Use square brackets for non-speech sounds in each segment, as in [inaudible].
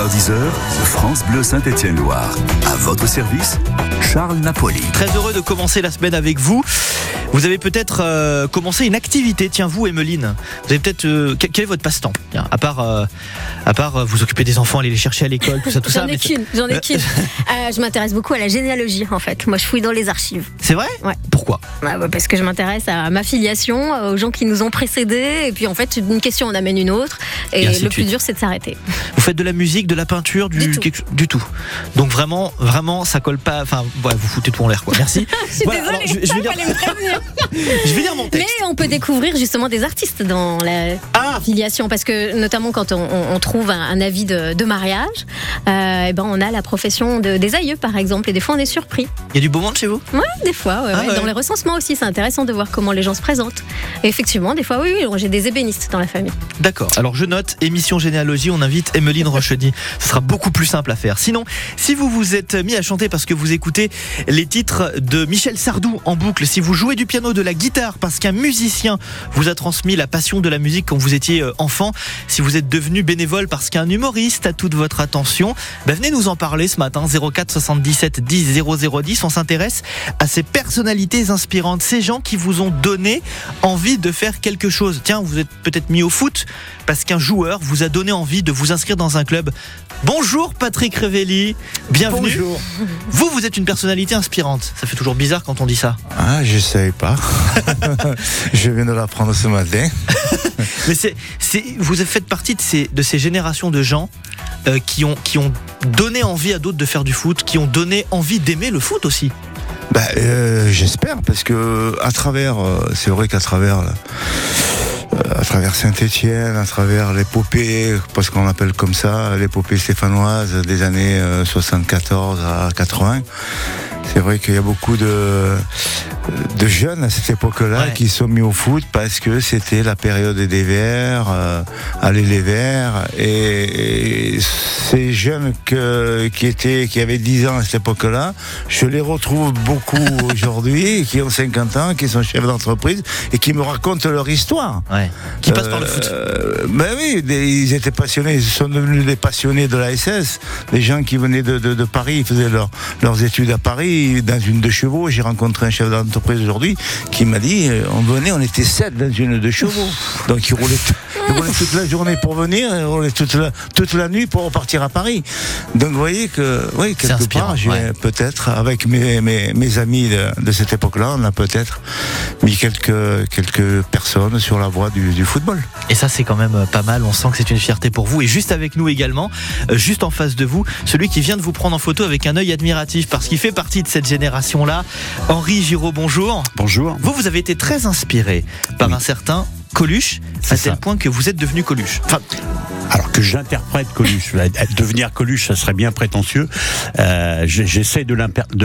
9h10h, France Bleu Saint-Étienne-Loire. À votre service, Charles Napoli. Très heureux de commencer la semaine avec vous. Vous avez peut-être euh, commencé une activité. Tiens, vous, Emeline, vous avez peut-être. euh, quel est votre passe-temps? À part, euh, à part vous occuper des enfants, aller les chercher à l'école, tout ça, tout [laughs] ça. J'en ai qu'une, j'en ai qu'une. [laughs] Je m'intéresse beaucoup à la généalogie en fait. Moi je fouille dans les archives. C'est vrai? Ouais. Pourquoi? Bah, ouais, parce que je m'intéresse à ma filiation, aux gens qui nous ont précédés. Et puis en fait, une question en amène une autre. Et, le plus suite. dur c'est de s'arrêter. Vous faites de la musique, de la peinture, du, Du tout. quelque- du tout. Donc vraiment, vraiment, ça colle pas. Enfin, ouais, vous foutez tout en l'air, quoi. Merci. [laughs] Je suis Voilà, désolée, alors, je, je vais me prévenir. Je vais lire mon Mais texte. on peut découvrir justement des artistes dans la Ah filiation parce que notamment quand on, trouve un, un avis de, de mariage, euh, eh ben on a la profession de- des aïeux par exemple et des fois on est surpris. Il y a du beau monde chez vous? Ouais, des fois. ouais, Ah ouais. ouais. Dans les recensements aussi, c'est intéressant de voir comment les gens se présentent. Et effectivement, des fois, oui, oui, j'ai des ébénistes dans la famille. D'accord. Alors je note émission généalogie. On invite Emeline Rochedy. Ce sera beaucoup plus simple à faire. Sinon, si vous vous êtes mis à chanter parce que vous écoutez les titres de Michel Sardou en boucle, si vous jouez du piano, de la guitare parce qu'un musicien vous a transmis la passion de la musique quand vous étiez euh, enfant, si vous êtes devenu bénévole parce qu'un humoriste a toute votre attention, ben venez nous en parler ce matin 04 77 10 0010. On s'intéresse à ces personnalités inspirantes, ces gens qui vous ont donné envie de faire quelque chose. Tiens, vous êtes peut-être mis au foot parce qu'un joueur vous a donné envie de vous inscrire dans un club. Bonjour Patrick Revelli, bienvenue. Bonjour. Vous, vous êtes une personnalité inspirante. Ça fait toujours bizarre quand on dit ça. Ah, je savais pas. [laughs] je viens de l'apprendre ce matin. [laughs] Mais c'est, vous faites partie de ces, de ces générations de gens euh, qui, ont, qui ont donné envie à d'autres de faire du foot, qui ont donné envie d'aimer le foot aussi. Bah, euh, j'espère parce que à travers, euh, c'est vrai qu'à travers, euh, à travers Saint-Étienne, à travers l'épopée, parce qu'on appelle comme ça l'épopée stéphanoise des années euh, 74 à 80. C'est vrai qu'il y a beaucoup de, de jeunes à cette époque-là Ouais. qui sont mis au foot parce que c'était la période des Verts, euh, aller les Verts. Et, et ces jeunes que, qui, étaient, qui avaient 10 ans à cette époque-là, je les retrouve beaucoup [laughs] aujourd'hui, qui ont 50 ans, qui sont chefs d'entreprise et qui me racontent leur histoire. Ouais. Qui passe par le foot. Euh, ben oui, des- ils étaient passionnés, ils sont devenus des passionnés de la SS. Des gens qui venaient de, de- de Paris, ils faisaient leur- leurs études à Paris, dans une de chevaux. J'ai rencontré un chef d'entreprise aujourd'hui qui m'a dit euh, on venait, on était sept dans une de chevaux. Donc ils roulaient, t- ils roulaient toute la journée pour venir, ils roulaient toute la, toute la nuit pour repartir à Paris. Donc vous voyez que, oui, quelque part, j'ai ouais. peut-être, avec mes, mes, mes amis de, de cette époque-là, on a peut-être mis quelques, quelques personnes sur la voie du, du football. Et ça, c'est quand même euh, pas mal. On sent que c'est une fierté pour vous. Et juste avec nous également, euh, juste en face de vous, celui qui vient de vous prendre en photo avec un œil admiratif parce qu'il fait partie de cette génération-là. Henri Giraud, bonjour. Bonjour. Vous, vous avez été très inspiré par Oui. un certain Coluche, à tel ça. point que vous êtes devenu Coluche. Enfin, Alors que j'interprète Coluche, [laughs] devenir Coluche, ça serait bien prétentieux. Euh, j'ai- J'essaie de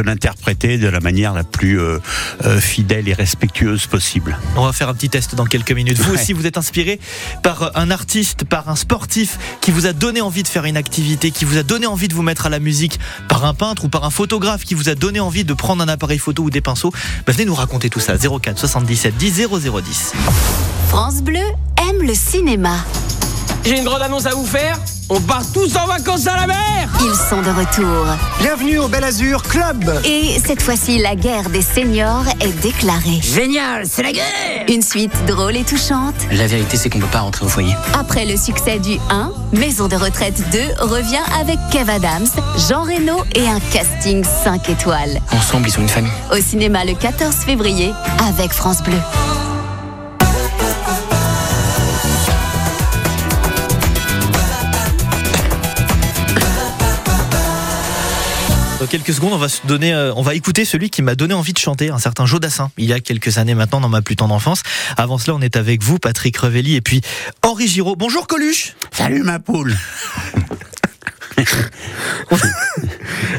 l'interpréter de la manière la plus euh, euh, fidèle et respectueuse possible. on va faire un petit test dans quelques minutes. Vous Ouais. aussi, vous êtes inspiré par un artiste, par un sportif qui vous a donné envie de faire une activité, qui vous a donné envie de vous mettre à la musique, par un peintre ou par un photographe qui vous a donné envie de prendre un appareil photo ou des pinceaux. Bah, venez nous raconter tout ça. 04 77 10 0010. France Bleu aime le cinéma. J'ai une grande annonce à vous faire. On part tous en vacances à la mer Ils sont de retour. Bienvenue au Bel Azur Club Et cette fois-ci, la guerre des seniors est déclarée. Génial, c'est la guerre Une suite drôle et touchante. La vérité, c'est qu'on peut pas rentrer au foyer. Après le succès du 1, Maison de retraite 2 revient avec Kev Adams, Jean Reno et un casting 5 étoiles. Ensemble, ils sont une famille. Au cinéma le 14 février avec France Bleu. Quelques secondes, on va se donner, euh, on va écouter celui qui m'a donné envie de chanter, un certain Jodassin, il y a quelques années maintenant dans ma plus tendre enfance. Avant cela, on est avec vous, Patrick Revelli, et puis Henri Giraud. Bonjour Coluche Salut ma poule [laughs]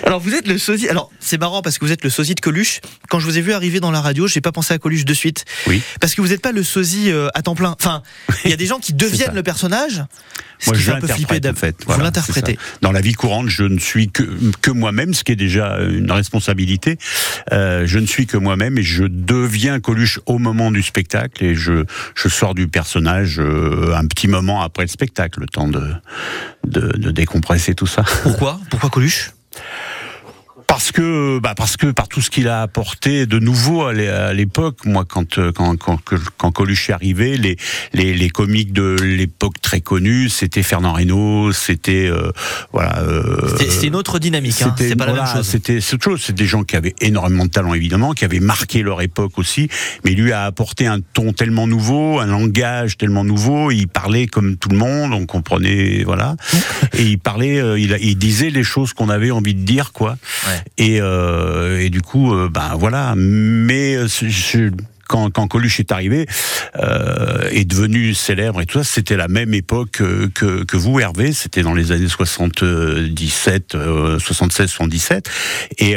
Alors vous êtes le sosie. Alors c'est marrant parce que vous êtes le sosie de Coluche. Quand je vous ai vu arriver dans la radio, j'ai pas pensé à Coluche de suite. Oui. Parce que vous n'êtes pas le sosie euh, à temps plein. Enfin, il y a des gens qui [laughs] deviennent le personnage. Moi, je l'interprète, en fait. Vous Voilà, l'interprétez. Dans la vie courante, je ne suis que, que moi-même, ce qui est déjà une responsabilité. Euh, je ne suis que moi-même et je deviens Coluche au moment du spectacle et je, je sors du personnage euh, un petit moment après le spectacle, le temps de, de, de décompresser tout ça. Pourquoi? Pourquoi Coluche? Parce que, bah parce que par tout ce qu'il a apporté de nouveau à l'é- à l'époque, moi quand euh, quand quand, quand Coluche est arrivé, les les, les comiques de l'époque très connus, c'était Fernand Reynaud, c'était euh, voilà. euh, C'est une autre dynamique. Hein. c'était- C'est pas la même chose. C'était c'est autre chose. C'est des gens qui avaient énormément de talent évidemment, qui avaient marqué leur époque aussi. Mais lui a apporté un ton tellement nouveau, un langage tellement nouveau. Il parlait comme tout le monde, on comprenait voilà. et il parlait, euh, il, il disait les choses qu'on avait envie de dire quoi. Ouais. Et, euh, et du coup, ben voilà. Mais euh, quand, quand Coluche est arrivé, euh, est devenu célèbre et tout ça, c'était la même époque que, que vous, Hervé. C'était dans les années 77, euh, 76, 77. Et,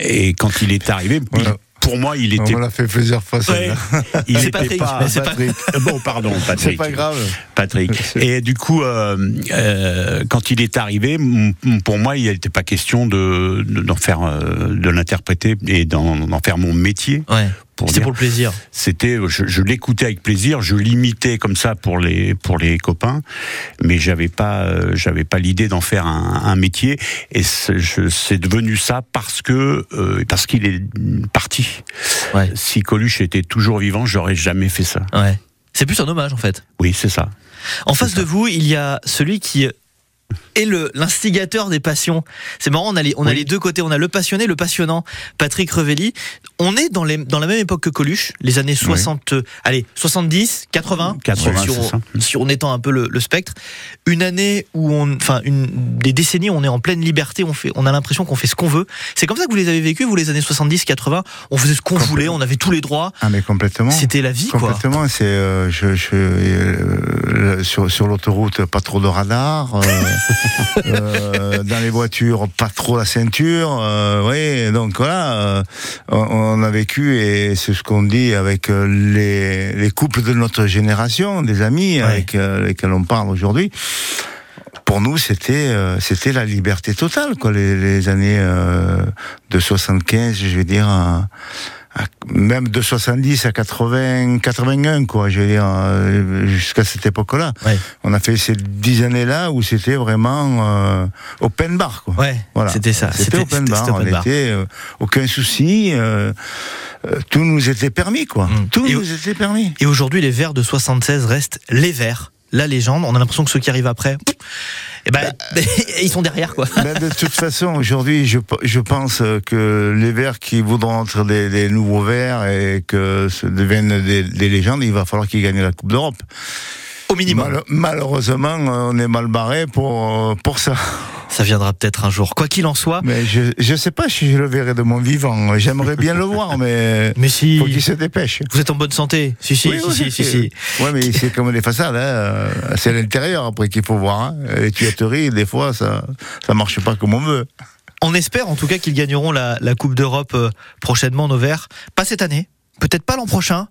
et quand il est arrivé, il- Voilà. Pour moi, il était. On l'a fait plusieurs fois, Ouais, [laughs] il C'est était Patrick, pas. Patrick. Bon, pardon, Patrick. C'est pas grave. Patrick. Et du coup, euh, euh, quand il est arrivé, pour moi, il n'était pas question de de- d'en faire, euh, de l'interpréter et d'en d'en faire mon métier. Ouais. Pour C'était pour le plaisir. C'était, je, je l'écoutais avec plaisir, je l'imitais comme ça pour les pour les copains, mais j'avais pas euh, j'avais pas l'idée d'en faire un, un métier. Et c'est devenu ça parce que euh, parce qu'il est parti. Ouais. Si Coluche était toujours vivant, j'aurais jamais fait ça. Ouais. C'est plus un hommage en fait. Oui, c'est ça. En face de vous, il y a celui qui est le l'instigateur des passions. C'est marrant, on a les on a Oui. les deux côtés, on a le passionné, le passionnant, Patrick Revelli. On est dans les dans la même époque que Coluche, les années 60 euh, allez, 70, 80, 80, si, on, si on étend un peu le, le spectre, une année où on enfin une des décennies où on est en pleine liberté, on fait on a l'impression qu'on fait ce qu'on veut. C'est comme ça que vous les avez vécu vous les années 70, 80, on faisait ce qu'on voulait, on avait tous les droits. Ah, mais complètement. C'était la vie quoi. Complètement, c'est euh, je, je, euh, sur, sur l'autoroute pas trop de radar, euh, [laughs] euh, dans les voitures pas trop la ceinture, euh, oui donc voilà, euh, on, on a vécu et c'est ce qu'on dit avec euh, les, les couples de notre génération, des amis avec euh, lesquels on parle aujourd'hui. Pour nous, c'était euh, c'était la liberté totale, quoi, les, les années euh, de 75, je veux dire. à- à- même de 70 à 80, 81, quoi, je veux dire, euh, jusqu'à cette époque-là. Ouais. On a fait ces dix années-là où c'était vraiment euh, open bar, quoi. Ouais, Voilà. c'était ça. C'était open bar. on bar. était euh, aucun souci. euh, euh, tout nous était permis, quoi. Mm. Tout Et- nous était permis. Et aujourd'hui, les Verts de 76 restent les Verts, la légende. On a l'impression que ceux qui arrivent après, eh ben, [laughs] ils sont derrière, quoi. Ben, de toute façon, aujourd'hui, je, je pense que les Verts qui voudront être des, des nouveaux Verts et que ce deviennent des, des légendes, il va falloir qu'ils gagnent la Coupe d'Europe. Au minimum. Mal- malheureusement, on est mal barré pour, euh, pour ça. [laughs] Ça viendra peut-être un jour. Quoi qu'il en soit. Mais je je sais pas si je le verrai de mon vivant. J'aimerais bien le voir, mais [laughs] Mais si. faut qu'il se dépêche. Vous êtes en bonne santé. Si, si, Oui, si, oui, si, si, c'est- si. Ouais, mais c'est comme les façades. Hein. euh, C'est à l'intérieur après qu'il faut voir. Hein. Les tuyauteries, des fois, ça ça marche pas comme on veut. On espère en tout cas qu'ils gagneront la, la Coupe d'Europe euh, prochainement, nos Verts. Pas cette année. Peut-être pas l'an prochain.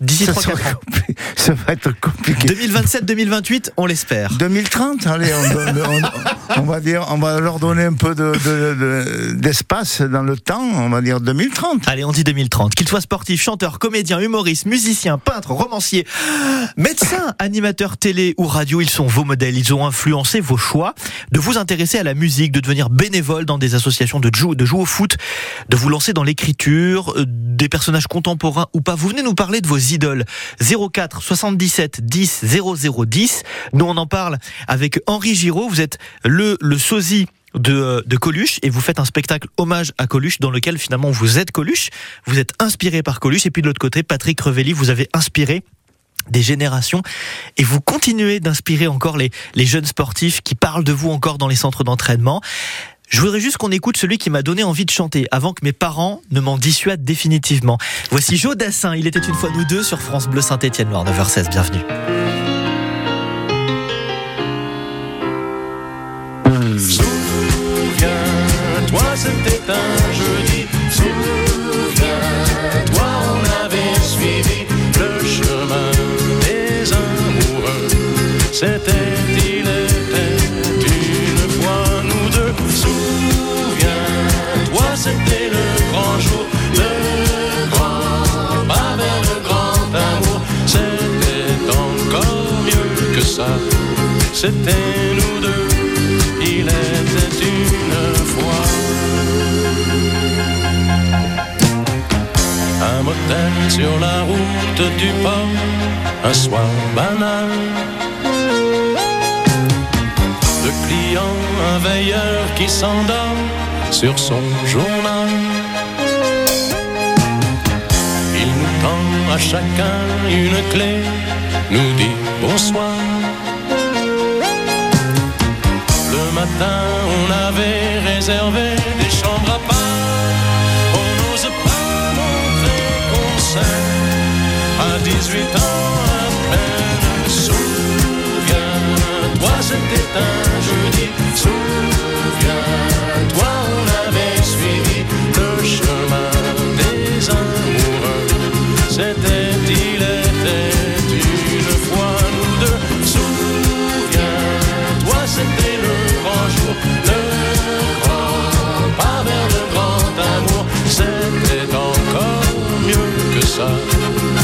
D'ici Ça, 3-4 sera ans. compli- ça va être compliqué. 2027-2028, on l'espère. 2030, allez, on, donne- on- on va dire, on va leur donner un peu de- de- de- d'espace dans le temps. On va dire 2030. Allez, on dit 2030. Qu'il soit sportif, chanteur, comédien, humoriste, musicien, peintre, romancier, médecin, animateur télé ou radio, ils sont vos modèles. Ils ont influencé vos choix de vous intéresser à la musique, de devenir bénévole dans des associations de jouer, de jouer au foot, de vous lancer dans l'écriture, euh, des personnages contemporains ou pas. Vous venez nous parler de vos idoles. 04 77 10 00 10. Nous, on en parle avec Henri Giraud. Vous êtes le, le sosie de, euh, de Coluche et vous faites un spectacle hommage à Coluche dans lequel finalement vous êtes Coluche, vous êtes inspiré par Coluche et puis de l'autre côté Patrick Revelli, vous avez inspiré des générations et vous continuez d'inspirer encore les, les jeunes sportifs qui parlent de vous encore dans les centres d'entraînement. Je voudrais juste qu'on écoute celui qui m'a donné envie de chanter avant que mes parents ne m'en dissuadent définitivement. Voici Joe Dassin, il était une fois nous deux sur France Bleu Saint-Étienne Noir 9h16, bienvenue. Souviens-toi, on avait suivi le chemin des amoureux. C'était, C'était nous deux. Il était une fois. Un motel sur la route du port, un soir banal. Le client, un veilleur qui s'endort sur son journal. Il nous tend à chacun une clé, nous dit bonsoir. Matin, on avait réservé des chambres à part. On n'ose pas montrer qu'on s'aime à 18 ans à peine. Souviens-toi, c'était un jeudi. Souviens-toi, on avait suivi le chemin des amoureux. C'était,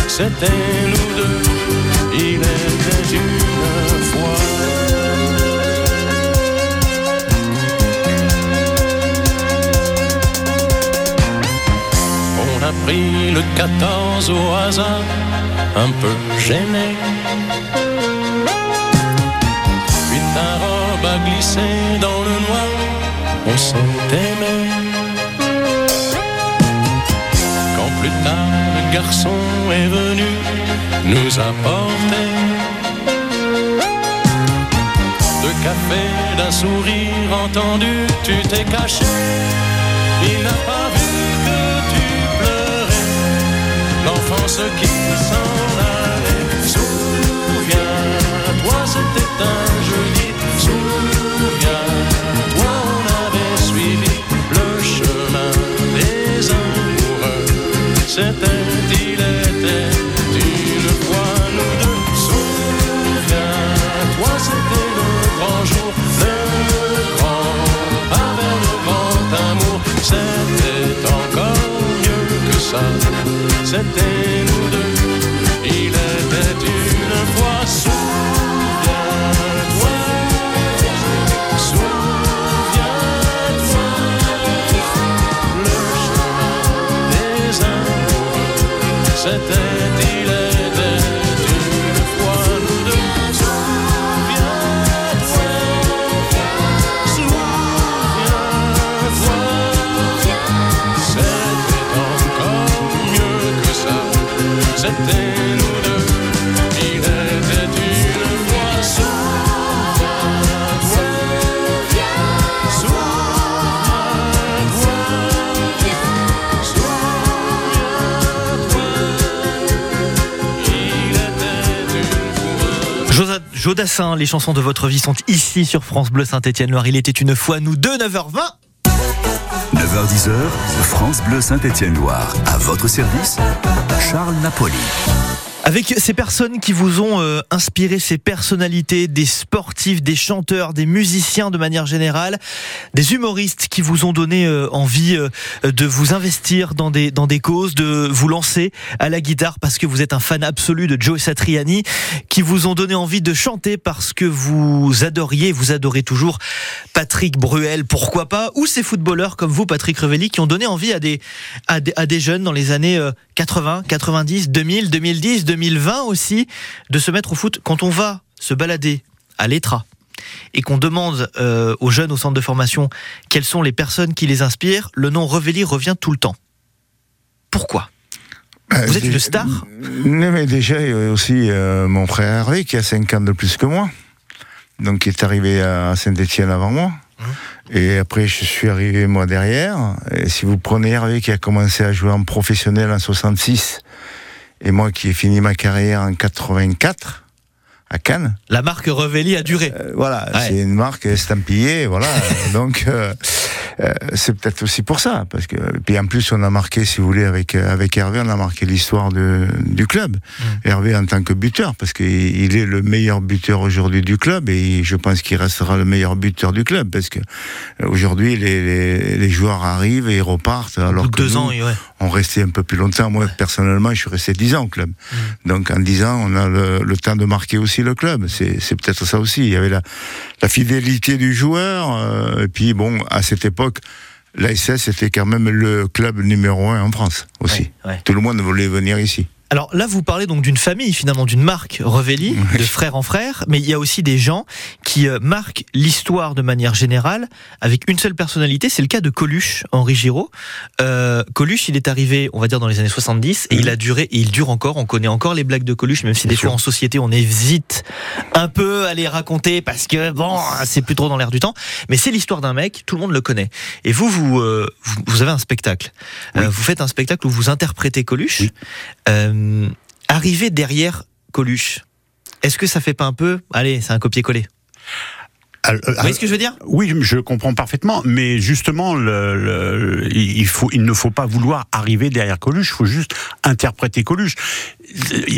C'était nous deux. Il était une fois. On a pris le 14 au hasard, un peu gêné. Puis ta robe a glissé dans le noir, on s'est aimé. Quand plus tard garçon est venu nous apporter de café, d'un sourire entendu, tu t'es caché. Il n'a pas vu que tu pleurais, l'enfance qui s'en allait. Souviens-toi, c'était un jeudi. Souviens-toi, C'était, il était une fois nous deux. Souviens-toi, c'était le grand jour, le grand vers le grand amour. C'était encore mieux que ça. C'était nous deux. C'était, il Jodassin, les chansons de votre vie sont ici sur France Bleu Saint-Étienne-Loire. Il était une fois nous deux, 9h20. 9h10, France Bleu Saint-Étienne-Loire. À votre service, Charles Napoli. Avec ces personnes qui vous ont euh, inspiré, ces personnalités, des sportifs, des chanteurs, des musiciens de manière générale, des humoristes qui vous ont donné euh, envie euh, de vous investir dans des, dans des causes, de vous lancer à la guitare parce que vous êtes un fan absolu de Joe Satriani, qui vous ont donné envie de chanter parce que vous adoriez, vous adorez toujours Patrick Bruel, pourquoi pas, ou ces footballeurs comme vous, Patrick Revelli, qui ont donné envie à des, à des, à des jeunes dans les années euh, 80, 90, 2000, 2010, 2020 aussi, de se mettre au foot. Quand on va se balader à l'ETRA et qu'on demande euh, aux jeunes au centre de formation quelles sont les personnes qui les inspirent, le nom Revelli revient tout le temps. Pourquoi? Vous êtes une star? Non, mais déjà, il y a aussi euh, mon frère Hervé qui a 5 ans de plus que moi. Donc, qui est arrivé à Saint-Etienne avant moi. Et après, je suis arrivé moi derrière. Et si vous prenez Hervé qui a commencé à jouer en professionnel en 66, et moi qui ai fini ma carrière en 84 à Cannes. La marque Revelli a duré. Euh, voilà, Ouais. c'est une marque estampillée, voilà. [laughs] Donc, euh, euh, c'est peut-être aussi pour ça, parce que puis en plus on a marqué, si vous voulez, avec euh, avec Hervé, on a marqué l'histoire du club. Hervé en tant que buteur, parce qu'il il est le meilleur buteur aujourd'hui du club et je pense qu'il restera le meilleur buteur du club, parce que euh, aujourd'hui les, les, les joueurs arrivent et ils repartent, alors bout de que deux nous, ans, ouais. On restait un peu plus longtemps. Moi personnellement, je suis resté dix ans au club. Donc en dix ans, on a le, le temps de marquer aussi le club. C'est c'est peut-être ça aussi. Il y avait la la fidélité du joueur. euh, et puis bon, à cette époque, l'ASS était quand même le club numéro un en France aussi. Ouais, ouais. Tout le monde voulait venir ici. Alors là, vous parlez donc d'une famille, finalement, d'une marque Revelli, Oui. de frère en frère, mais il y a aussi des gens qui euh, marquent l'histoire de manière générale avec une seule personnalité. C'est le cas de Coluche, Henri Giraud. Euh, Coluche, il est arrivé, on va dire, dans les années 70, et il a duré, et il dure encore. On connaît encore les blagues de Coluche, même si des fois en société, on hésite un peu à les raconter parce que, bon, c'est plus trop dans l'air du temps. Mais c'est l'histoire d'un mec, tout le monde le connaît. Et vous, vous, euh, vous, vous avez un spectacle. Euh, vous faites un spectacle où vous interprétez Coluche. Euh, arriver derrière Coluche, est-ce que ça fait pas un peu Allez, c'est un copier-coller. Euh, Vous voyez ce que je veux dire? Oui, je comprends parfaitement, mais justement, le, le- il, faut, il ne faut pas vouloir arriver derrière Coluche, il faut juste interpréter Coluche.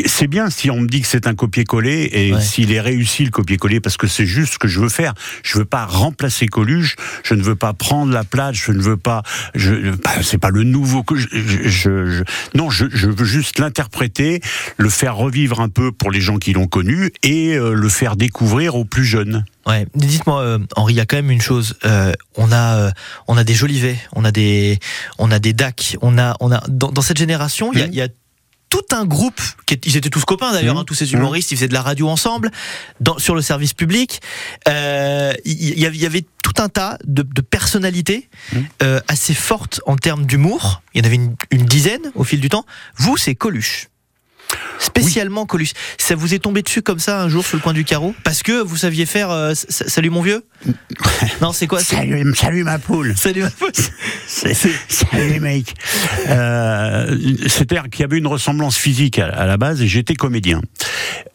C'est bien si on me dit que c'est un copier-coller et Ouais. s'il est réussi le copier-coller parce que c'est juste ce que je veux faire. Je veux pas remplacer Coluche, je ne veux pas prendre la place, je ne veux pas, je, bah, c'est pas le nouveau que je, je- non, je, je veux juste l'interpréter, le faire revivre un peu pour les gens qui l'ont connu et euh, le faire découvrir aux plus jeunes. Ouais. Dites-moi, euh, Henri, il y a quand même une chose. euh, on a, euh, on a des Jolivet, on a des, on a des DAC, on a, on a dans, dans cette génération, il y a- il y a tout un groupe, qui est- ils étaient tous copains d'ailleurs, Mhm. hein, tous ces humoristes, ils faisaient de la radio ensemble, dans, sur le service public. Euh, Il y, y avait tout un tas de, de personnalités euh, assez fortes en termes d'humour. Il y en avait une, une dizaine au fil du temps. Vous, c'est Coluche. Spécialement Coluche. Ça vous est tombé dessus comme ça un jour sur le coin du carreau? Parce que vous saviez faire euh, Salut mon vieux? [laughs] Non, c'est quoi Salut, salut ma poule. Salut ma poule. [laughs] Salut mec. Euh, C'est-à-dire qu'il y avait une ressemblance physique à, à la base et j'étais comédien.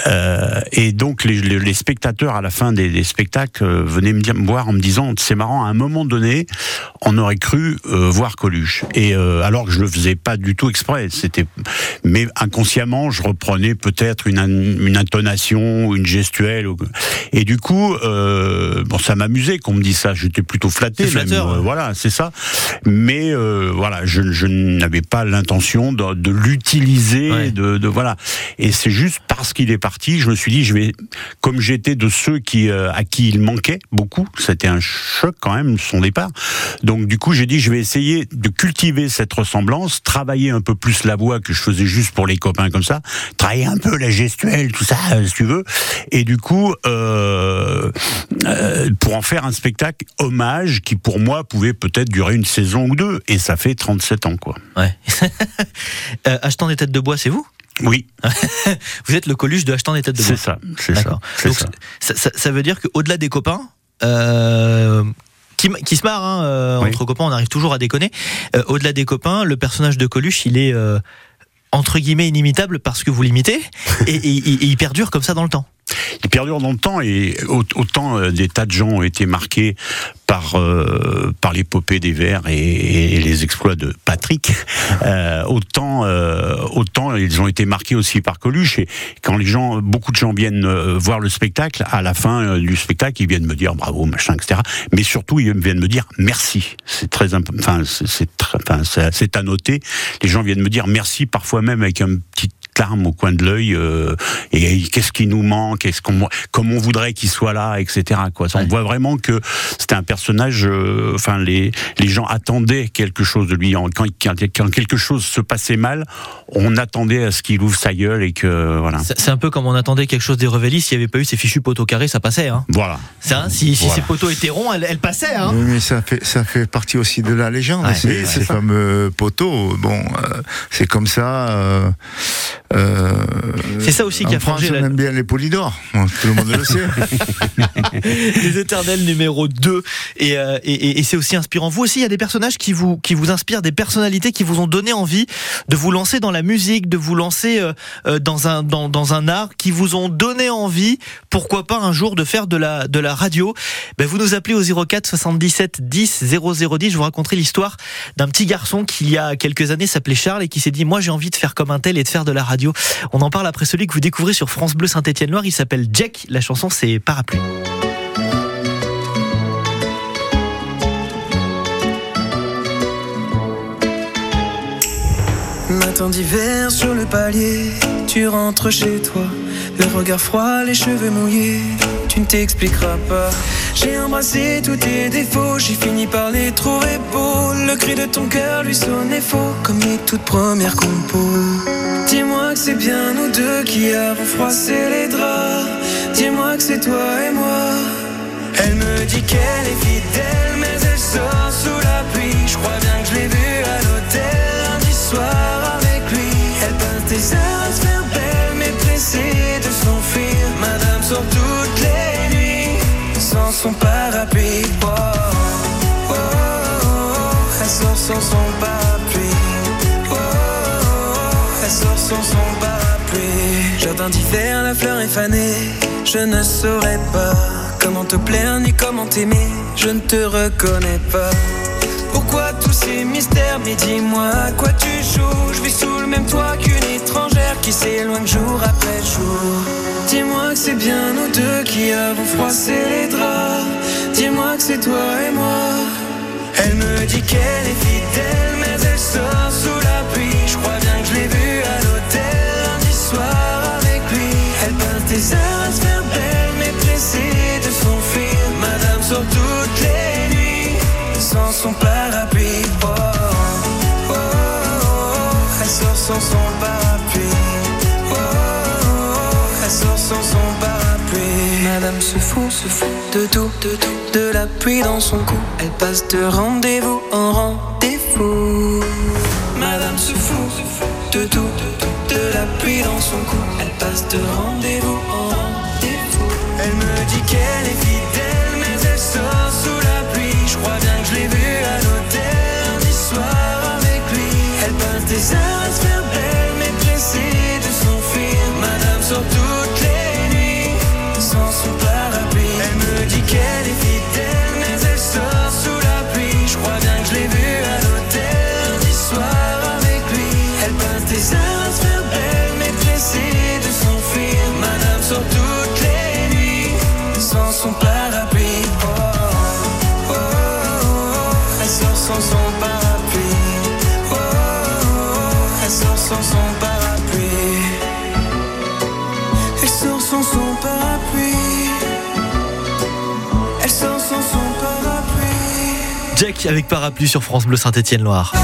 Euh, et donc les, les- les spectateurs à la fin des, des spectacles euh, venaient me, dire, me voir en me disant c'est marrant à un moment donné on aurait cru voir Coluche et alors que je le faisais pas du tout exprès c'était mais inconsciemment je reprenais peut-être une, une intonation ou une gestuelle et du coup euh, bon ça m'amusait qu'on me dise ça j'étais plutôt flatté flatteur, même, ouais. voilà c'est ça mais euh, voilà je, je n'avais pas l'intention de, de l'utiliser Ouais. de, de- voilà et c'est juste parce qu'il est parti je me suis dit je vais comme j'étais de ceux qui euh, à qui il manquait beaucoup c'était un choc quand même son départ donc du coup j'ai dit je vais essayer de cultiver cette ressemblance travailler un peu plus la voix que je faisais juste pour les copains comme ça travailler un peu la gestuelle tout ça euh, si tu veux et du coup euh, euh, pour en faire un spectacle hommage qui pour moi pouvait peut-être durer une saison ou deux et ça fait 37 ans quoi Ouais. [laughs] Euh, achetant des têtes de bois, c'est vous? Oui [laughs] Vous êtes le Coluche de achetant des têtes de bois. c'est ça c'est ça ça ça, ça- ça veut dire qu'au-delà des copains, euh, qui, qui se marrent, hein, euh, Oui. entre copains, on arrive toujours à déconner. Euh, au-delà des copains, le personnage de Coluche, il est entre guillemets inimitable parce que vous l'imitez et, et- il perdure comme ça dans le temps. Il perdure dans le temps et au- autant euh, des tas de gens ont été marqués par euh, par l'épopée des Verts et, les exploits de Patrick, [laughs] euh, autant autant ils ont été marqués aussi par Coluche. Et quand les gens beaucoup de gens viennent voir le spectacle à la fin du spectacle ils viennent me dire bravo machin etc mais surtout ils viennent me dire merci. C'est très enfin c'est enfin, c'est à noter. Les gens viennent me dire merci parfois même avec un petit larme au coin de l'œil euh, et qu'est-ce qui nous manque est-ce qu'on comme on voudrait qu'il soit là etc quoi Ça, on voit vraiment que c'était un personnage euh, enfin les les gens attendaient quelque chose de lui En- quand, quand, quand quelque chose se passait mal on attendait à ce qu'il ouvre sa gueule et que voilà C'est un peu comme on attendait quelque chose des Revelli. S'il n'y avait pas eu ces fichus poteaux carrés, ça passait. Hein. voilà Ça, si, si Voilà. ces poteaux étaient ronds, elles, elles passaient. Hein. Oui, mais ça fait, ça fait partie aussi de la légende. Ouais, ces, fameux poteaux. Bon, euh, c'est comme ça. euh, Euh, C'est ça aussi qui a France, forgé on aime bien les polydors. Tout le monde le sait. [laughs] les éternels numéro 2 et, euh, et, c'est aussi inspirant. Vous aussi il y a des personnages qui vous qui vous inspirent des personnalités qui vous ont donné envie de vous lancer dans la musique de vous lancer euh, dans un dans, dans un art qui vous ont donné envie pourquoi pas un jour de faire de la de la radio. Ben, vous nous appelez au 04 77 10 0010 je vous raconterai l'histoire d'un petit garçon qui il y a quelques années s'appelait Charles et qui s'est dit moi j'ai envie de faire comme un tel et de faire de la radio on en parle après celui que vous découvrez sur France Bleu Saint-Étienne-Loire il s'appelle Jack la chanson c'est Parapluie Matin d'hiver sur le palier, tu rentres chez toi. Le regard froid, les cheveux mouillés, tu ne t'expliqueras pas. J'ai embrassé tous tes défauts, j'ai fini par les trouver beaux. Le cri de ton cœur lui sonnait faux, comme les toutes premières compos. Dis-moi que c'est bien nous deux qui avons froissé les draps. Dis-moi que c'est toi et moi. Elle me dit qu'elle est fidèle, mais elle sort sous la pluie. Je crois bien que je l'ai vue à l'hôtel lundi soir avec lui. Elle passe des heures à se faire belle, mais pressée de s'enfuir. Madame sort toutes les nuits sans son parapluie. Oh, oh, oh, oh, elle sort sans son sans parapluie. Jardin d'hiver, la fleur est fanée. Je ne saurais pas comment te plaire ni comment t'aimer. Je ne te reconnais pas. Pourquoi tous ces mystères? Mais dis-moi à quoi tu joues? Je vis sous le même toit qu'une étrangère Qui s'éloigne jour après jour Dis-moi que c'est bien nous deux qui avons froissé les draps Dis-moi que c'est toi et moi Elle me dit qu'elle est fidèle Mais elle sort sous la pluie Je crois bien que je l'ai vue à sans son parapluie. Oh, oh, oh, elle sort sans son parapluie. Madame se fout, se fout de tout, de tout, de la pluie dans son cou. Elle passe de rendez-vous en rendez-vous. Madame se fout, se fout de tout, de tout, de la pluie dans son cou. Elle passe de rendez-vous en rendez-vous. Elle me dit qu'elle est fidèle, mais elle sort sous la pluie. Je crois bien que je l'ai vue Avec parapluie sur France Bleu Saint-Étienne-Loire.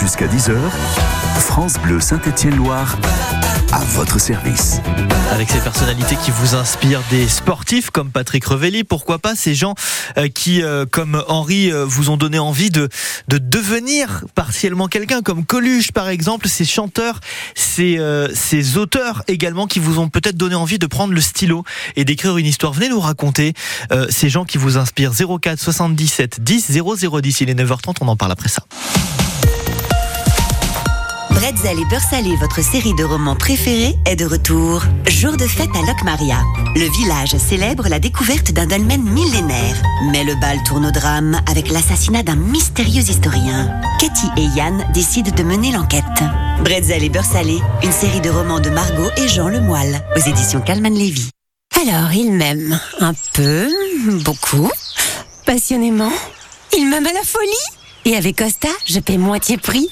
Jusqu'à 10h, France Bleu Saint-Étienne-Loire à votre service. Avec ces personnalités qui vous inspirent, des sportifs comme Patrick Revelli, pourquoi pas ces gens euh, qui, euh, comme Henri, euh, vous ont donné envie de, de devenir partiellement quelqu'un, comme Coluche par exemple, ces chanteurs, ces, ces auteurs également qui vous ont peut-être donné envie de prendre le stylo et d'écrire une histoire. Venez nous raconter ces gens qui vous inspirent. 04 77 10 0010, il est 9h30, on en parle après ça. Bretzel et Beurre votre série de romans préférés, est de retour. Jour de fête à Locmaria. Le village célèbre la découverte d'un dolmen millénaire. Mais le bal tourne au drame avec l'assassinat d'un mystérieux historien. Cathy et Yann décident de mener l'enquête. Bretzel et Beurre une série de romans de Margot et Jean Lemoyle, aux éditions Calman Lévy. Alors, il m'aime. Un peu, beaucoup, passionnément. Il m'aime à la folie. Et avec Costa, je paie moitié prix.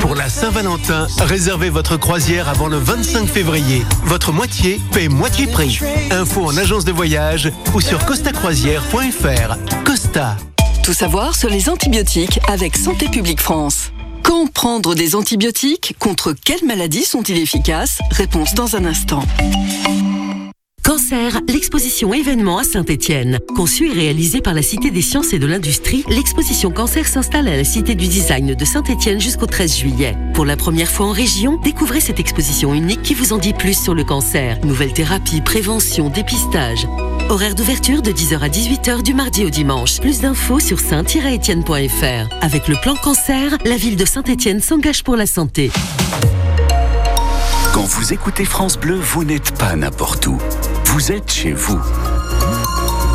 Pour la Saint-Valentin, réservez votre croisière avant le 25 février. Votre moitié paie moitié prix. Info en agence de voyage ou sur costacroisière.fr. Costa. Tout savoir sur les antibiotiques avec Santé publique France. Quand prendre des antibiotiques? Contre quelles maladies sont-ils efficaces? Réponse dans un instant. Cancer, l'exposition événement à Saint-Étienne. Conçue et réalisée par la Cité des sciences et de l'industrie, l'exposition Cancer s'installe à la Cité du design de Saint-Étienne jusqu'au 13 juillet. Pour la première fois en région, découvrez cette exposition unique qui vous en dit plus sur le cancer. Nouvelles thérapies, prévention, dépistage. Horaire d'ouverture de 10h à 18h du mardi au dimanche. Plus d'infos sur saint-étienne.fr. Avec le plan cancer, la ville de Saint-Étienne s'engage pour la santé. Quand vous écoutez France Bleu, vous n'êtes pas n'importe où. Vous êtes chez vous.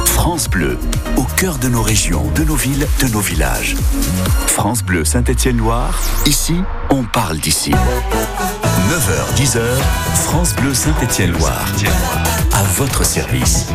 France Bleu, au cœur de nos régions, de nos villes, de nos villages. France Bleu Saint-Étienne-Loire, ici, on parle d'ici. 9h, 10h, France Bleu Saint-Étienne-Loire. À votre service.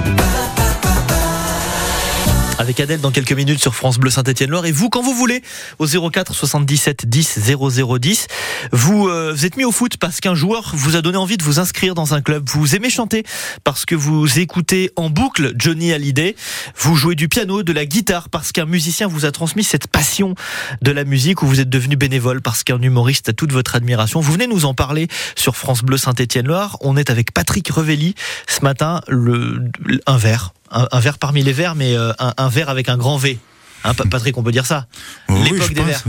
Avec Adèle dans quelques minutes sur France Bleu Saint-Étienne-Loire. Et vous, quand vous voulez, au 04 77 10 00 10, vous, euh, vous êtes mis au foot parce qu'un joueur vous a donné envie de vous inscrire dans un club. Vous aimez chanter parce que vous écoutez en boucle Johnny Hallyday. Vous jouez du piano, de la guitare parce qu'un musicien vous a transmis cette passion de la musique ou vous êtes devenu bénévole parce qu'un humoriste a toute votre admiration. Vous venez nous en parler sur France Bleu Saint-Étienne-Loire. On est avec Patrick Revelli ce matin, le, un verre un, un verre parmi les verres, mais euh, un, un verre avec un grand V. Hein, Pa- Patrick, on peut dire ça. Oui, L'époque je des pense. verres.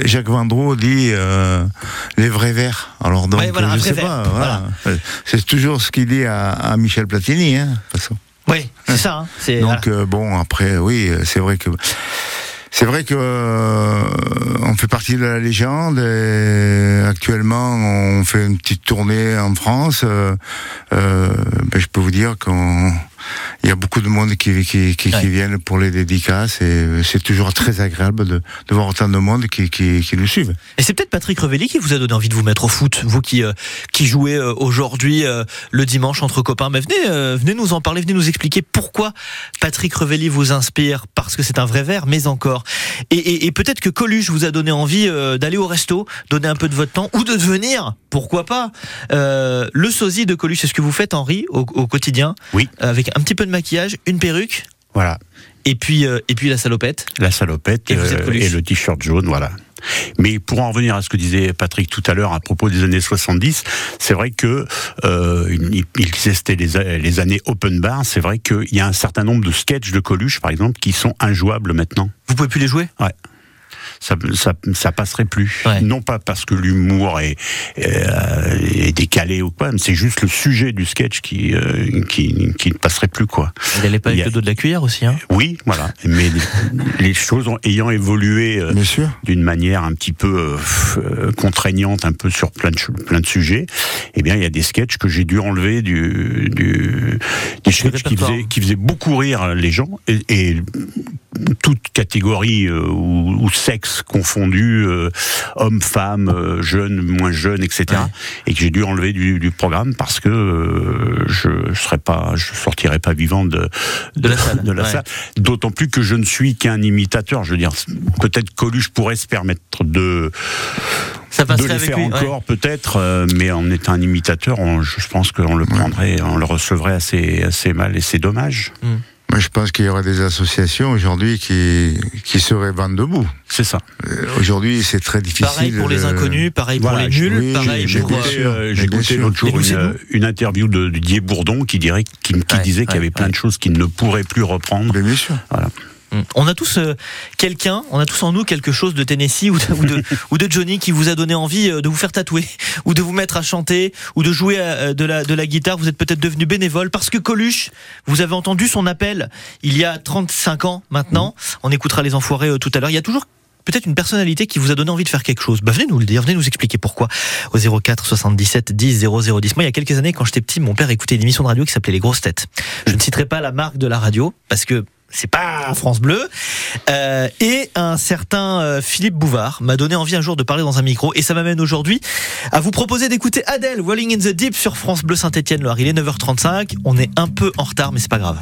que- Jacques Vendroux dit euh, les vrais verts. Alors donc, Ouais, voilà, je sais verre, pas. voilà. C'est toujours ce qu'il dit à, à Michel Platini, hein, de toute façon. Oui, c'est ça. hein. Donc euh, bon, après, oui, c'est vrai que c'est vrai que euh, on fait partie de la légende. Et actuellement, on fait une petite tournée en France. Ben, je peux vous dire qu'on il y a beaucoup de monde qui, qui, qui, qui viennent pour les dédicaces et c'est toujours très agréable de, de voir autant de monde qui, qui, qui nous suivent. Et c'est peut-être Patrick Revelli qui vous a donné envie de vous mettre au foot, vous qui euh, qui jouez euh, aujourd'hui euh, le dimanche entre copains. Mais venez, euh, venez nous en parler, venez nous expliquer pourquoi Patrick Revelli vous inspire, parce que c'est un vrai verre, mais encore. Et, et, et peut-être que Coluche vous a donné envie euh, d'aller au resto, donner un peu de votre temps, ou de devenir, pourquoi pas, euh, le sosie de Coluche. C'est ce que vous faites, Henri, au, au quotidien, Oui. avec un petit peu de maquillage, une perruque, Voilà. et puis euh, et puis la salopette. La salopette Et euh, et le t-shirt jaune, voilà. Mais pour en revenir à ce que disait Patrick tout à l'heure à propos des années 70, c'est vrai que euh, il, il existait les années open bar. C'est vrai qu'il y a un certain nombre de sketchs de Coluche, par exemple, qui sont injouables maintenant. Vous pouvez plus les jouer? Ouais. Ça, ça, ça passerait plus. Non pas parce que l'humour est, euh, est décalé ou quoi, mais c'est juste le sujet du sketch qui, euh, qui, qui ne passerait plus quoi. Il n'allait pas avec a- le dos de la cuillère aussi. Hein? Oui, voilà. Mais les, [laughs] les choses ont, ayant évolué euh, d'une manière un petit peu euh, contraignante, un peu sur plein de, plein de sujets, eh bien, il y a des sketchs que j'ai dû enlever du, du des sketchs qui faisaient, qui faisaient beaucoup rire les gens et, et toute catégorie euh, ou, ou sexe confondu, euh, hommes, femmes, euh, jeunes, moins jeunes, etc. Et que j'ai dû enlever du, du programme parce que euh, je serais pas, je sortirais pas vivant de, De la salle, de la ouais. salle. D'autant plus que je ne suis qu'un imitateur. Je veux dire, peut-être Coluche pourrait se permettre de Ça de les faire lui, ouais. encore, peut-être, euh, mais en étant un imitateur, on- je pense qu'on le prendrait, on le recevrait assez, assez mal, et c'est dommage. Moi, je pense qu'il y aura des associations aujourd'hui qui, qui seraient vent debout. C'est ça. aujourd'hui, c'est très difficile. Pareil pour les inconnus, pareil pour les nuls, oui, pareil j'ai pour. euh, euh, j'ai écouté l'autre jour une, euh, une interview de Didier Bourdon qui, dirait, qui, qui disait qu'il y avait plein de choses qu'il ne pourrait plus reprendre. bien sûr. Voilà. Mm. On a tous euh, quelqu'un, on a tous en nous quelque chose de Tennessee ou de, ou de, [laughs] ou de Johnny qui vous a donné envie euh, de vous faire tatouer [laughs] ou de vous mettre à chanter ou de jouer euh, de la, de la guitare. Vous êtes peut-être devenu bénévole parce que Coluche, vous avez entendu son appel il y a 35 ans maintenant. On écoutera les enfoirés euh, tout à l'heure. Il y a toujours peut-être une personnalité qui vous a donné envie de faire quelque chose. Bah, venez nous le dire, venez nous expliquer pourquoi. Au 04 77 10 00 10. Moi, il y a quelques années, quand j'étais petit, mon père écoutait une émission de radio qui s'appelait Les Grosses Têtes. Je ne citerai pas la marque de la radio parce que c'est pas France Bleu. Euh, et un certain euh, Philippe Bouvard m'a donné envie un jour de parler dans un micro. Et ça m'amène aujourd'hui à vous proposer d'écouter Adèle, Walling in the Deep sur France Bleu Saint-Etienne-Loire. Il est 9h35. On est un peu en retard, mais c'est pas grave.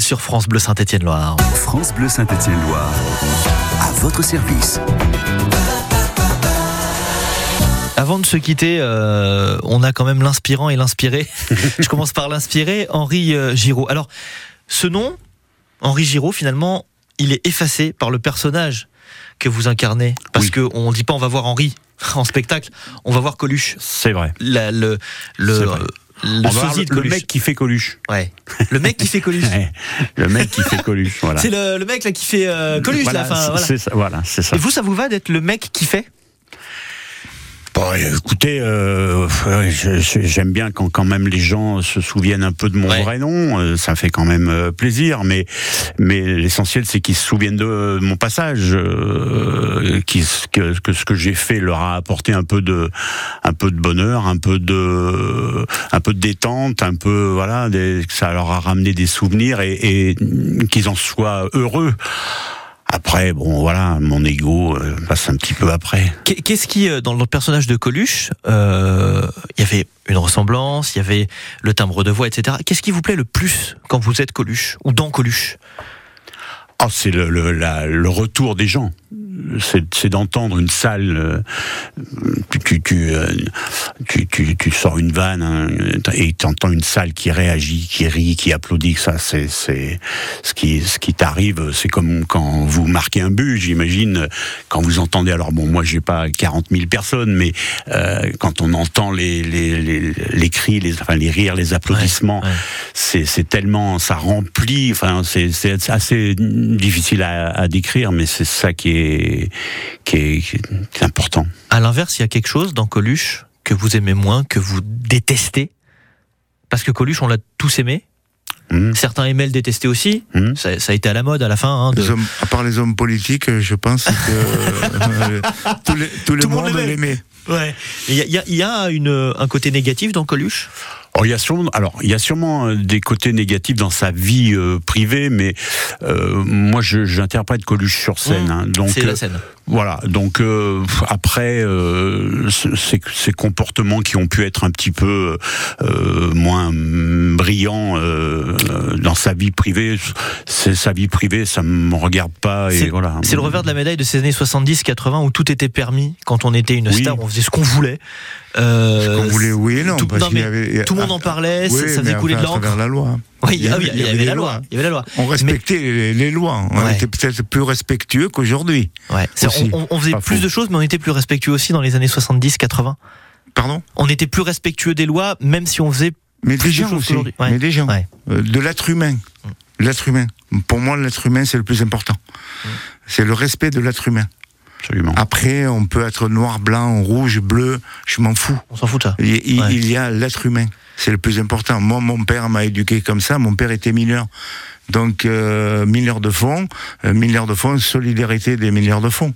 Sur France Bleu Saint-Étienne-Loire. France Bleu Saint-Étienne-Loire. À votre service. Avant de se quitter, euh, on a quand même l'inspirant et l'inspiré. [laughs] Je commence par l'inspiré, Henri euh, Giraud. Alors, ce nom, Henri Giraud, finalement, il est effacé par le personnage que vous incarnez. Parce que on dit pas on va voir Henri [laughs] en spectacle, on va voir Coluche. C'est vrai. La- le le, C'est vrai. Le sosie de mec qui fait Coluche. Ouais. Le mec qui fait Coluche. [laughs] Ouais. Le mec qui fait Coluche, voilà. C'est le, le mec là qui fait euh, Coluche Voilà, là. enfin, c'est- voilà. c'est ça, voilà, c'est ça. Et vous, ça vous va d'être le mec qui fait? Bon, écoutez, euh, j'aime bien quand quand même les gens se souviennent un peu de mon vrai nom. euh, Ça fait quand même euh, plaisir, mais mais l'essentiel c'est qu'ils se souviennent de mon passage, euh, que, que ce que j'ai fait leur a apporté un peu de un peu de bonheur, un peu de un peu de détente, un peu voilà, des- que ça leur a ramené des souvenirs et, et qu'ils en soient heureux. Après, bon, voilà, mon ego euh, passe un petit peu après. Qu'est- Qu'est-ce qui, euh, dans le personnage de Coluche, euh, il y avait une ressemblance, il y avait le timbre de voix, etc. Qu'est-ce qui vous plaît le plus quand vous êtes Coluche ou dans Coluche? Oh, c'est le, le, la- le retour des gens. C'est d'entendre une salle. euh, tu, tu, tu, euh, tu, tu, tu sors une vanne hein, et tu entends une salle qui réagit, qui rit, qui applaudit. Ça, c'est c'est ce qui ce qui t'arrive. C'est comme quand vous marquez un but, j'imagine. Quand vous entendez. Alors bon, moi j'ai pas 40 000 personnes, mais euh, quand on entend les les, les, les cris, les enfin les rires, les applaudissements, c'est c'est tellement ça remplit. Enfin, c'est c'est assez difficile à, à décrire, mais c'est ça qui est qui est, qui est important. À l'inverse, il y a quelque chose dans Coluche que vous aimez moins, que vous détestez? Parce que Coluche, on l'a tous aimé. Mmh. Certains aimaient le détester aussi. Ça, ça a été à la mode à la fin. hein, de- Les hommes- à part les hommes politiques, je pense que euh, [laughs] tout, les- tout le Tout le monde l'aimait. Ouais. Il y a, il y a- il y a une, un côté négatif dans Coluche? Oh, il y a sûrement, alors, il y a sûrement euh, des côtés négatifs dans sa vie euh, privée, mais euh, moi, j'interprète Coluche sur scène. Mmh, hein, donc, c'est la euh, scène. Voilà. Donc euh, après, euh, ce- ces, ces comportements qui ont pu être un petit peu euh, moins brillants euh, dans sa vie privée, c'est sa vie privée, ça me regarde pas. Et voilà. c'est le revers de la médaille de ces années 70-80 où tout était permis. Quand on était une Oui. star, on faisait ce qu'on voulait. Euh, Qu'on voulait, oui et non. tout, parce non, mais avait- tout le monde en parlait, Oui, ça, faisait couler de l'encre. la loi. Oui, il y, il avait la loi. lois. Il y avait la loi. On respectait les, les lois. On Ouais. était peut-être plus respectueux qu'aujourd'hui. Ouais. On, on- on faisait Pas plus faux. de choses, mais on était plus respectueux aussi dans les années 70-80. Pardon? On était plus respectueux des lois, même si on faisait Mais plus des de gens choses aussi. Ouais. Mais des gens. Euh, de l'être humain. L'être humain. Pour moi, l'être humain, c'est le plus important. C'est le respect de l'être humain. Absolument. Après, on peut être noir, blanc, rouge, bleu, je m'en fous. On s'en fout de ça. Il, il- Ouais. il y a l'être humain. C'est le plus important. Moi, mon père m'a éduqué comme ça. Mon père était mineur. Donc, euh, mineur de fonds, euh, mineur de fonds, solidarité des mineurs de fonds.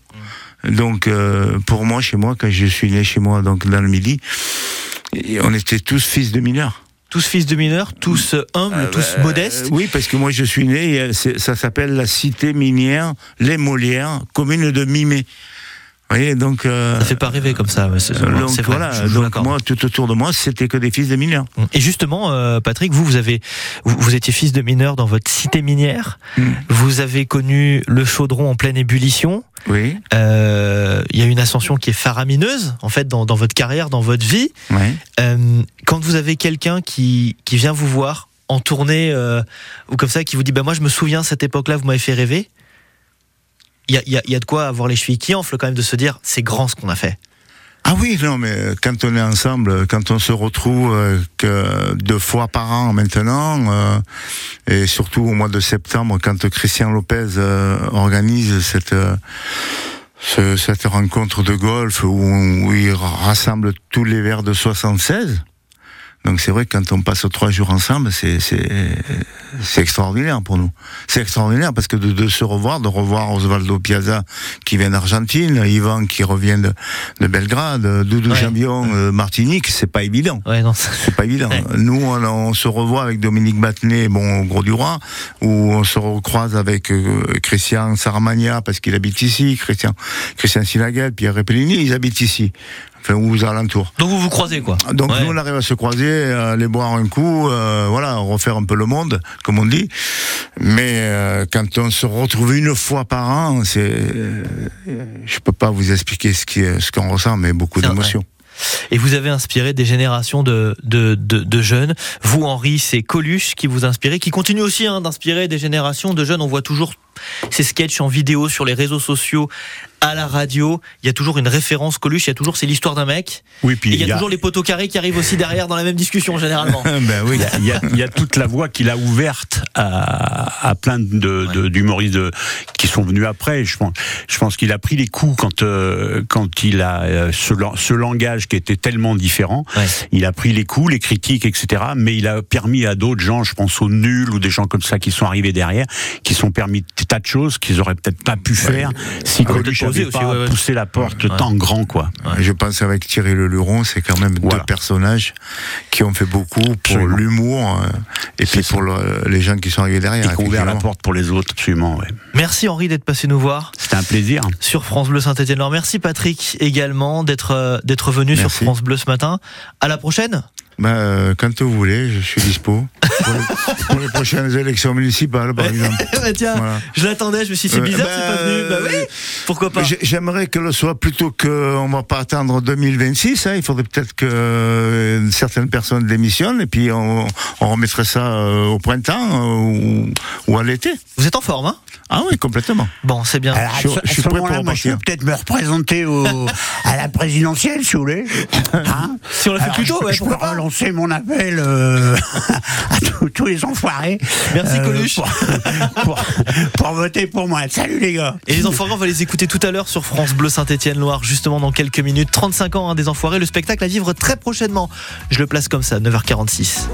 Donc, euh, pour moi, chez moi, quand je suis né chez moi, donc dans le Midi, on était tous fils de mineurs. Tous fils de mineurs, tous euh, humbles, tous Euh, modestes. Oui, parce que moi je suis né, euh, ça s'appelle la cité minière Les Molières, commune de Mimé. Voyez, donc. euh, Ça fait pas rêver comme ça. donc vrai, voilà, donc moi, tout autour de moi, c'était que des fils de mineurs. Et justement, euh, Patrick, vous, vous avez, vous, vous étiez fils de mineur dans votre cité minière. Hmm. Vous avez connu le chaudron en pleine ébullition. Oui. Euh, Il y a une ascension qui est faramineuse, en fait, dans, dans votre carrière, dans votre vie. Ouais. Euh, quand vous avez quelqu'un qui, qui vient vous voir en tournée euh, ou comme ça, qui vous dit, bah moi, je me souviens cette époque-là, vous m'avez fait rêver. Il y y y a de quoi avoir les chevilles qui enflent quand même de se dire, c'est grand ce qu'on a fait. Ah oui, non, mais euh, quand on est ensemble, quand on se retrouve euh, que deux fois par an maintenant, euh, et surtout au mois de septembre, quand Christian Lopez euh, organise cette euh, ce- cette rencontre de golf où, où il rassemble tous les verts de 76. Donc c'est vrai que quand on passe trois jours ensemble, c'est extraordinaire pour nous. C'est extraordinaire parce que de, de se revoir, de revoir Osvaldo Piazza qui vient d'Argentine, Ivan qui revient de, de Belgrade, Doudou Ouais. Jambion, euh, Martinique, c'est pas évident. Ouais, C'est pas évident. Ouais. Nous, on, on se revoit avec Dominique Battenet, bon, au Gros du Roi, où on se recroise avec euh, Christian Saramagna, parce qu'il habite ici, Christian, Christian Sinaguel, Pierre Repellini, ils habitent ici. Enfin, aux alentours. Donc vous vous croisez, quoi. Donc Ouais. nous, on arrive à se croiser, à aller boire un coup, euh, voilà, refaire un peu le monde, comme on dit. Mais euh, quand on se retrouve une fois par an, c'est, euh, je peux pas vous expliquer ce qui, ce qu'on ressent, mais beaucoup d'émotions. Et vous avez inspiré des générations de, de, de, de jeunes. Vous, Henri, c'est Coluche qui vous inspirait, qui continue aussi hein, d'inspirer des générations de jeunes. On voit toujours ces sketchs en vidéo sur les réseaux sociaux, à la radio. Il y a toujours une référence Coluche, il y a toujours c'est l'histoire d'un mec. Oui, puis Et il y a toujours les poteaux carrés qui arrivent aussi derrière dans la même discussion [laughs] généralement. ben oui. Il y, a, y a- y a toute la voie qu'il a ouverte à, à plein de, de- d'humoristes de- qui sont venus après. Je pense, je pense qu'il a pris les coups quand, euh, quand il a euh, ce, lan- ce langage qui était tellement différent. Ouais. Il a pris les coups, les critiques, etc. Mais il a permis à d'autres gens, je pense aux nuls ou des gens comme ça qui sont arrivés derrière, qui sont permis des tas de choses qu'ils auraient peut-être pas pu faire si Ah, Coluche poser pas aussi, poussé la porte Ouais. tant grand, quoi. Je pense avec Thierry Le Luron, c'est quand même Voilà. deux personnages qui ont fait beaucoup pour l'humour euh, et puis pour le- les gens qui sont arrivés derrière. Et qui ont ouvert la porte pour les autres, absolument. Ouais. Merci Henri d'être passé nous voir C'était un plaisir. sur France Bleu Saint-Étienne. Merci Patrick également d'être euh, d'être venu sur. France Bleu ce matin. À la prochaine. Ben, euh, quand vous voulez, je suis dispo [laughs] pour les, pour les prochaines élections municipales, par exemple. Bah, tiens, Voilà. je l'attendais, je me suis dit c'est Euh, bizarre, bah, c'est pas venu. Bah oui, pourquoi pas. J'ai- J'aimerais que le soit plutôt que on va pas attendre 2026. Hein, il faudrait peut-être que euh, certaines personnes démissionnent et puis on, on remettrait ça au printemps ou, ou à l'été. Vous êtes en forme, hein? Ah oui, complètement. Bon, c'est bien. Alors, Je- suis prêt pour moi, je peux peut-être me représenter au, à la présidentielle, si vous voulez. [laughs] Hein? Si on l'a fait plus tôt, je, ouais, pourquoi pas lancer mon appel euh, [laughs] à tous- tous les enfoirés. Merci, euh, Coluche. Pour, [laughs] pour- pour voter pour moi. Salut les gars. Et les enfoirés, on va les écouter tout à l'heure sur France Bleu Saint-Étienne-Loire, justement dans quelques minutes. 35 ans hein, des enfoirés, le spectacle à vivre très prochainement. Je le place comme ça, 9h46.